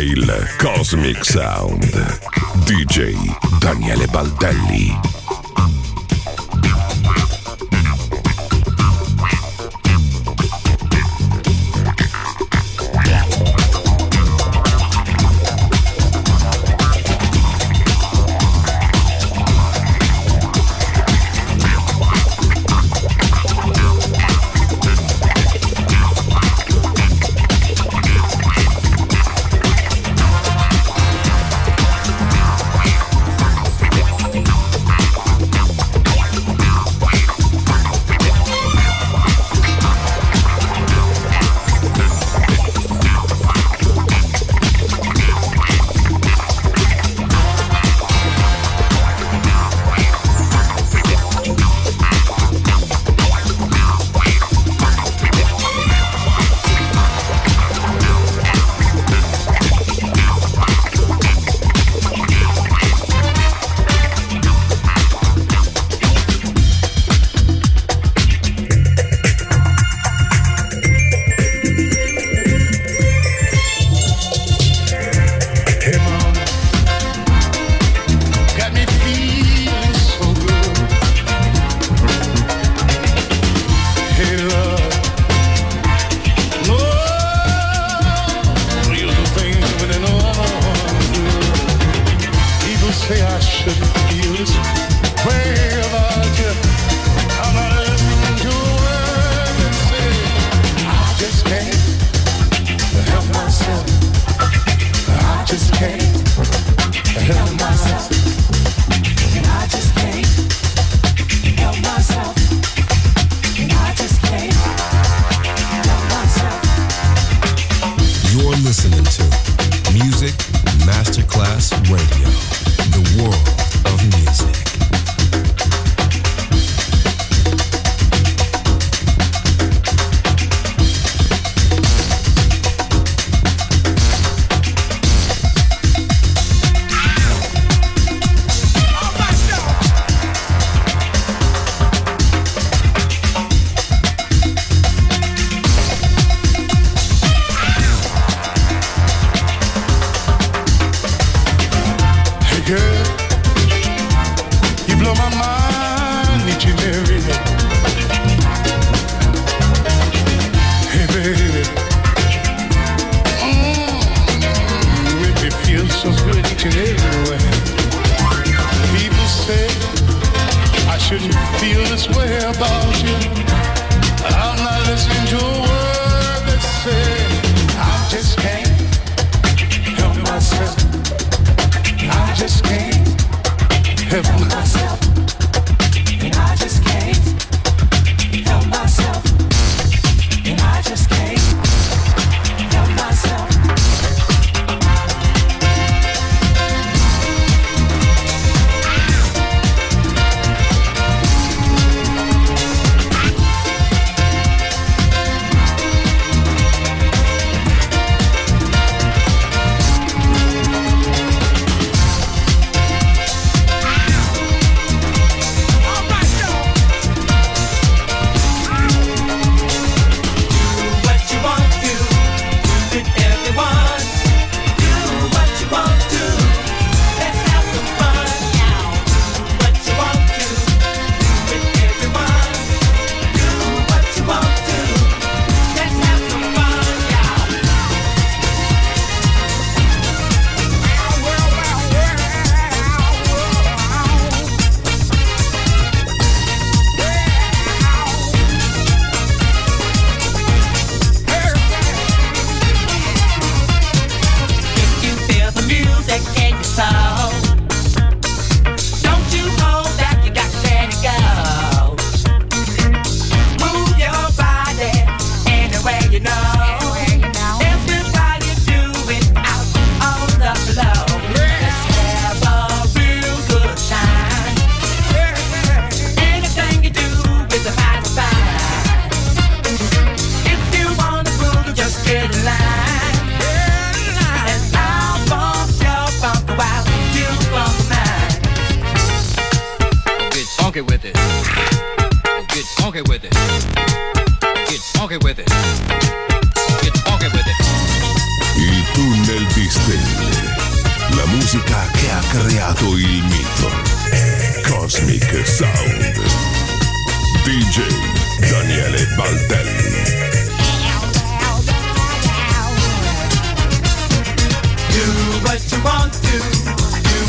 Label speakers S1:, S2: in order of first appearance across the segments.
S1: Il Cosmic Sound. DJ Daniele Baldelli.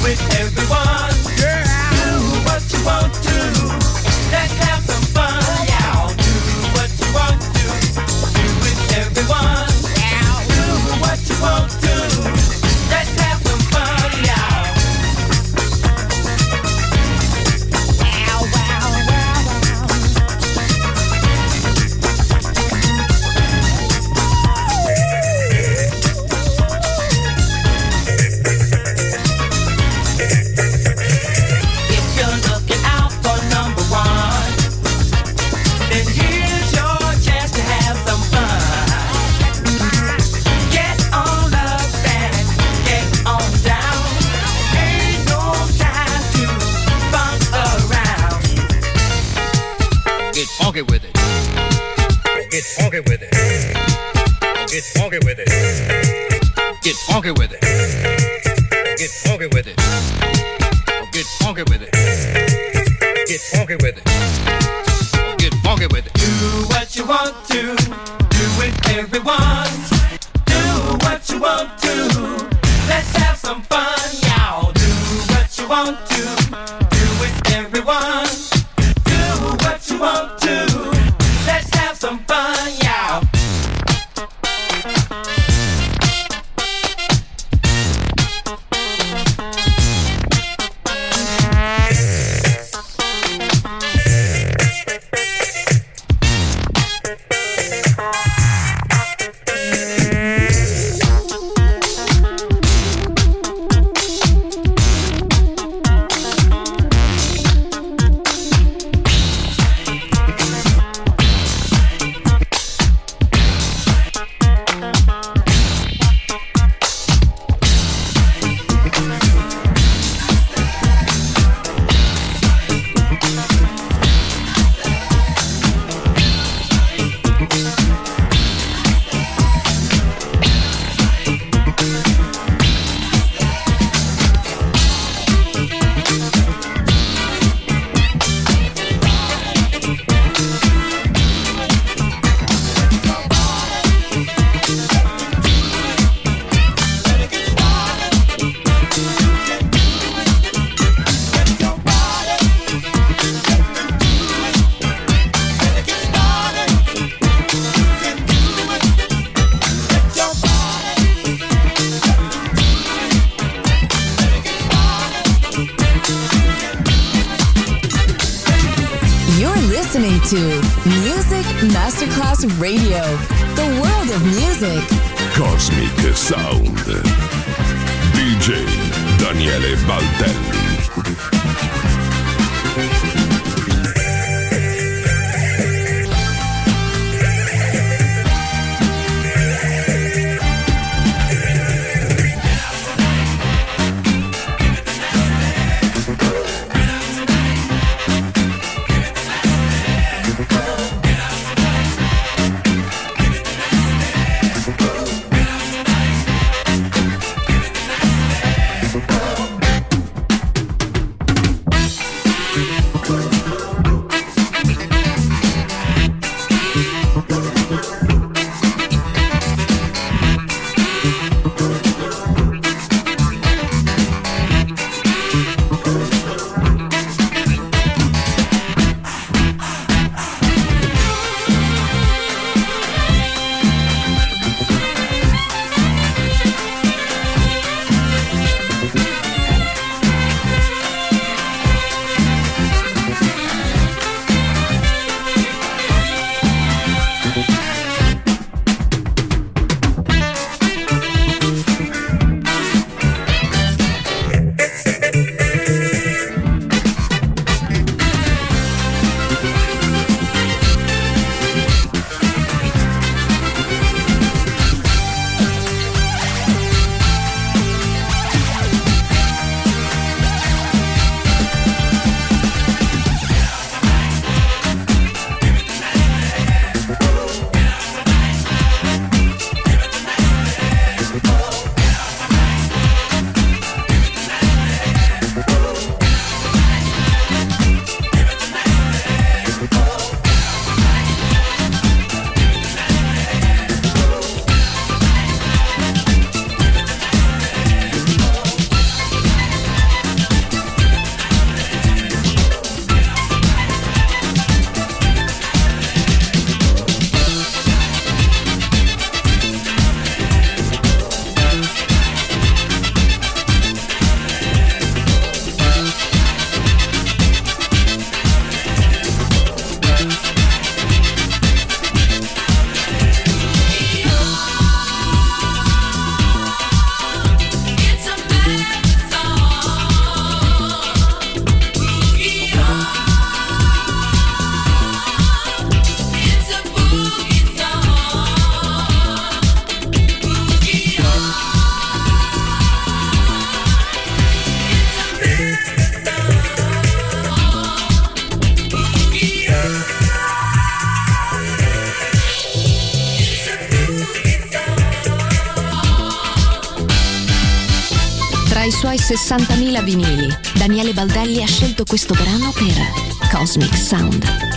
S2: with
S3: everyone.
S4: Masterclass Radio, the world of music.
S5: Cosmic Sound. DJ Daniele Baldelli.
S6: Vinili, Daniele Baldelli ha scelto questo brano per Cosmic Sound.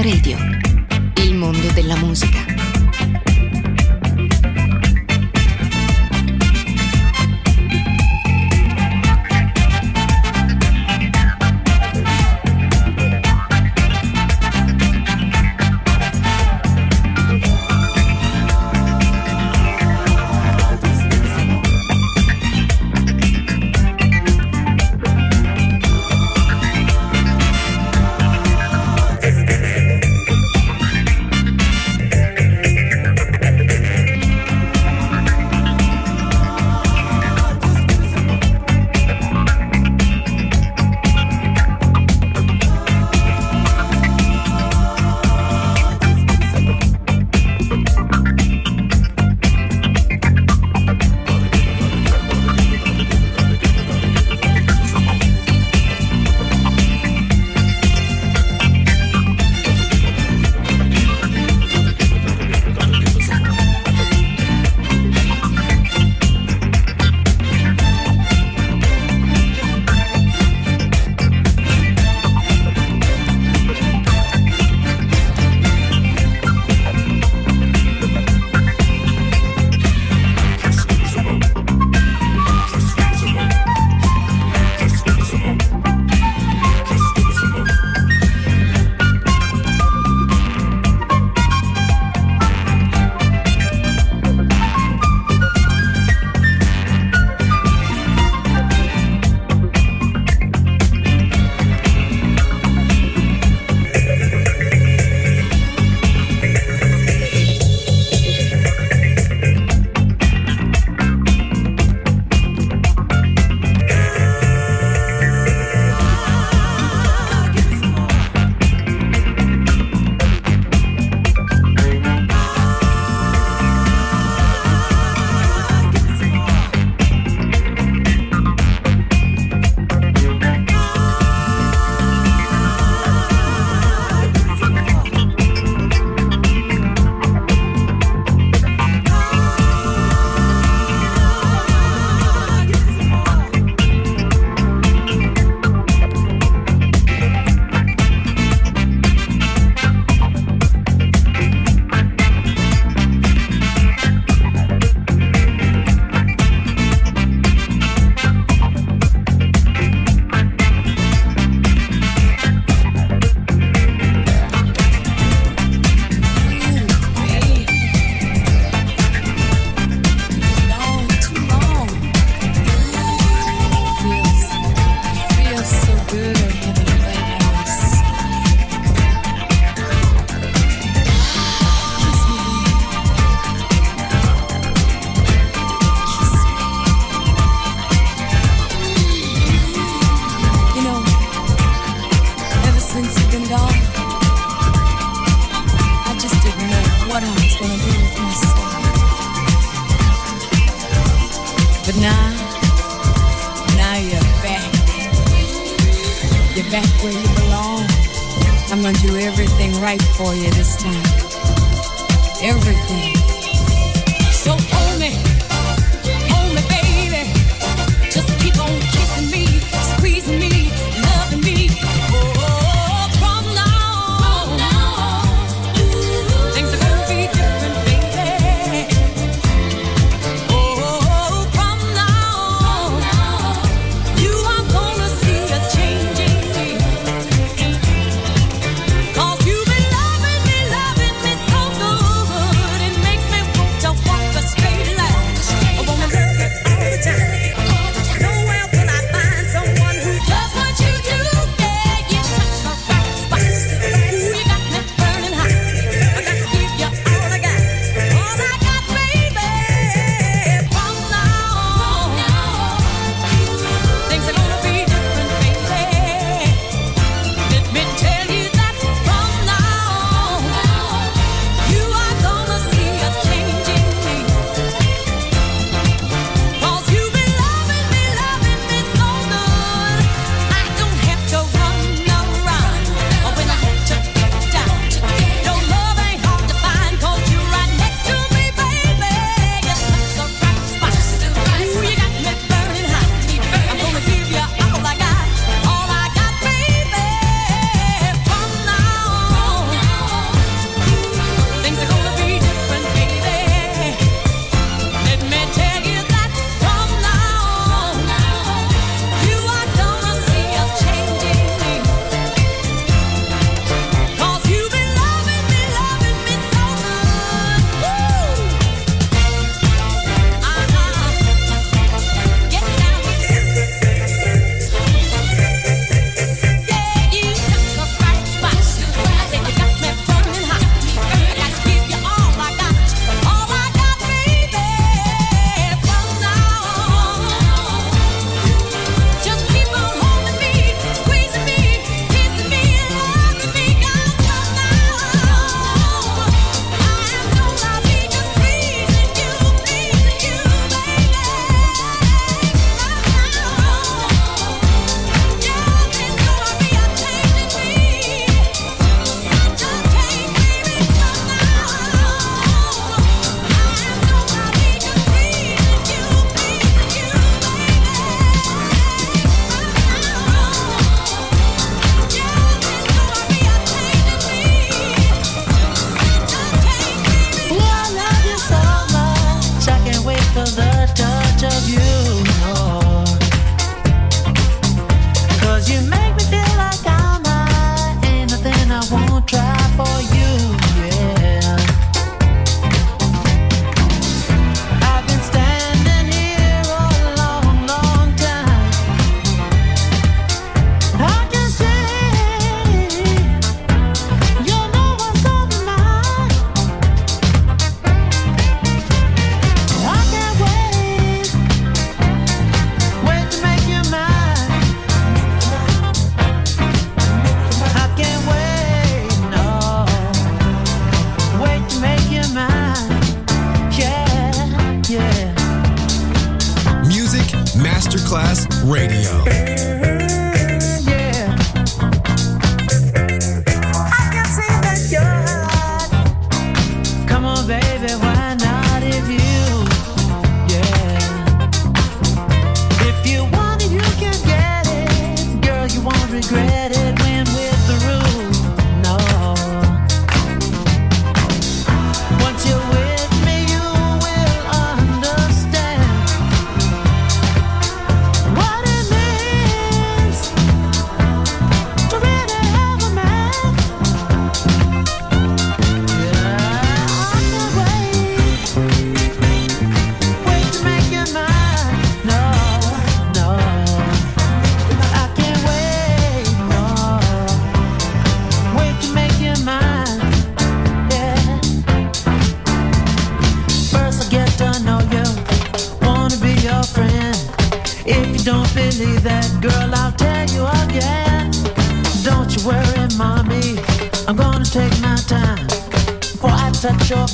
S5: Radio.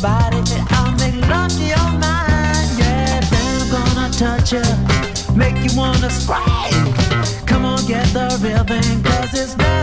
S7: body that I'll make love to your mind. Yeah, then I'm gonna touch you, make you wanna scream. Come on, get the real thing, cause it's better.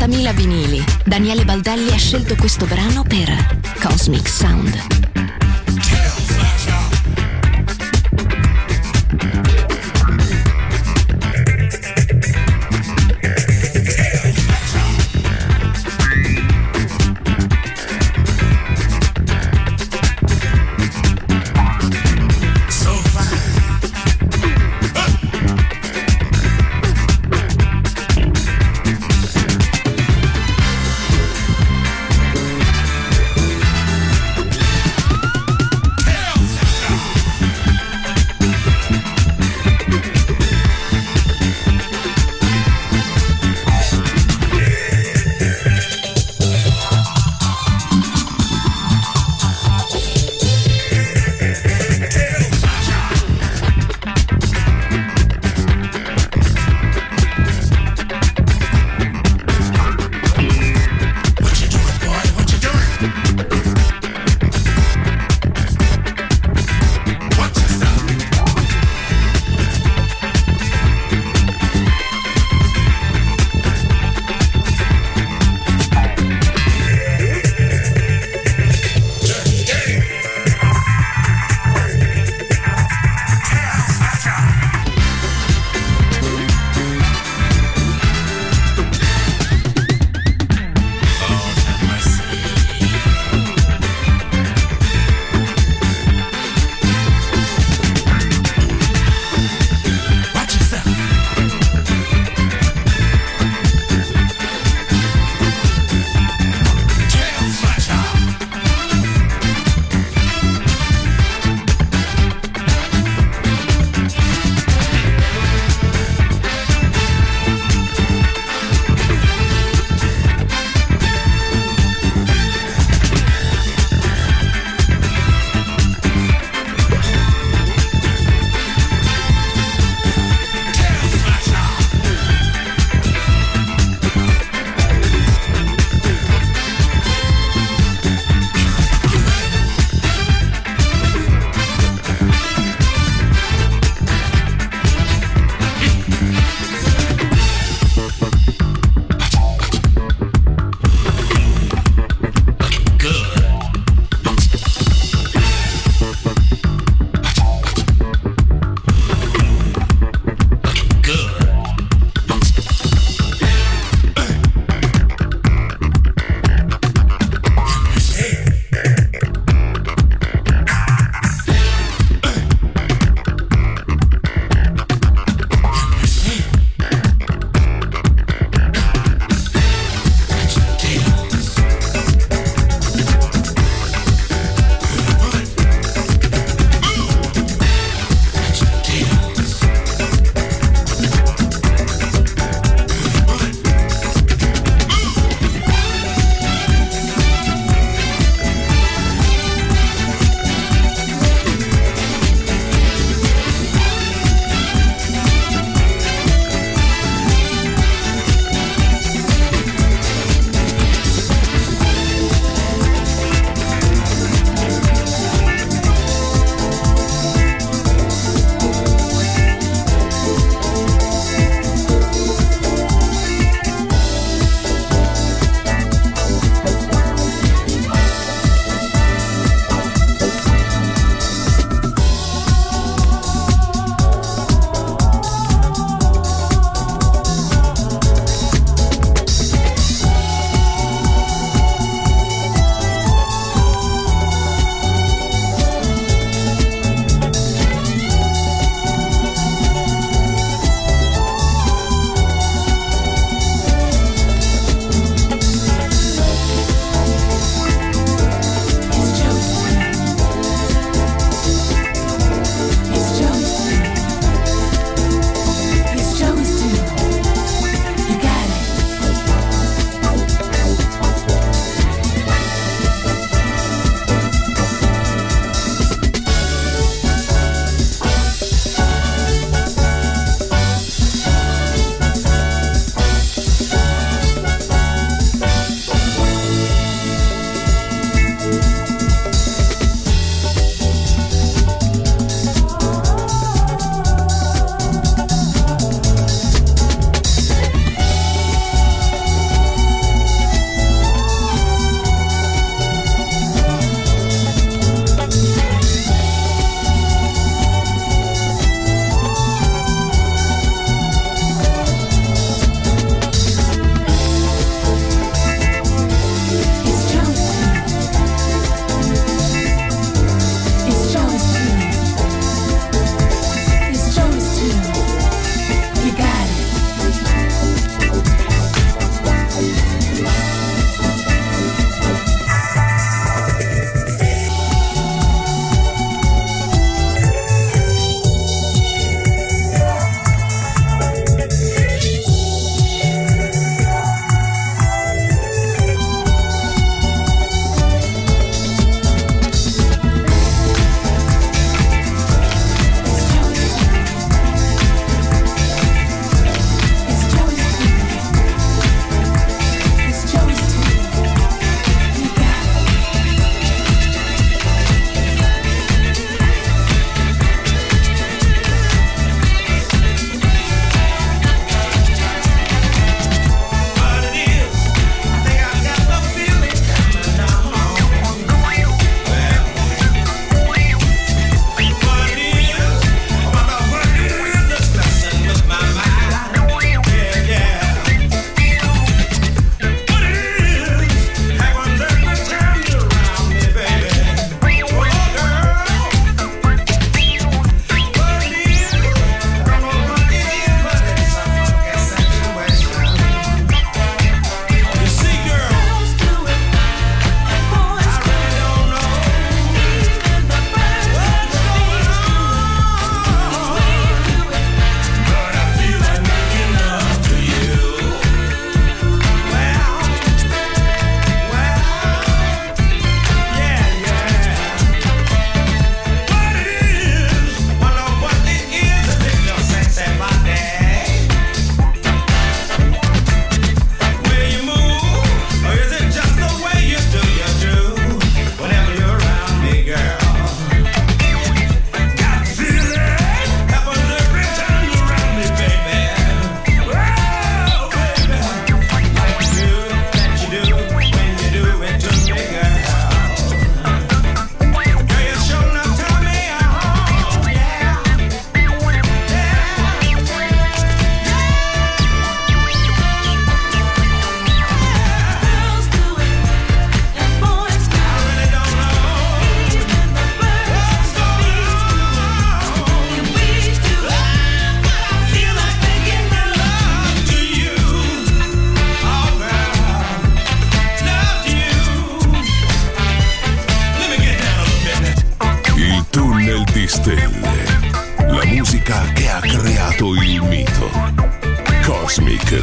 S6: 70.000 vinili, Daniele Baldelli ha scelto questo brano per Cosmic Sound.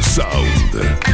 S1: Sound.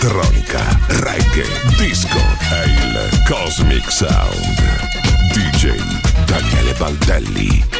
S1: elettronica, reggae, disco e il Cosmic Sound. DJ Daniele Baldelli.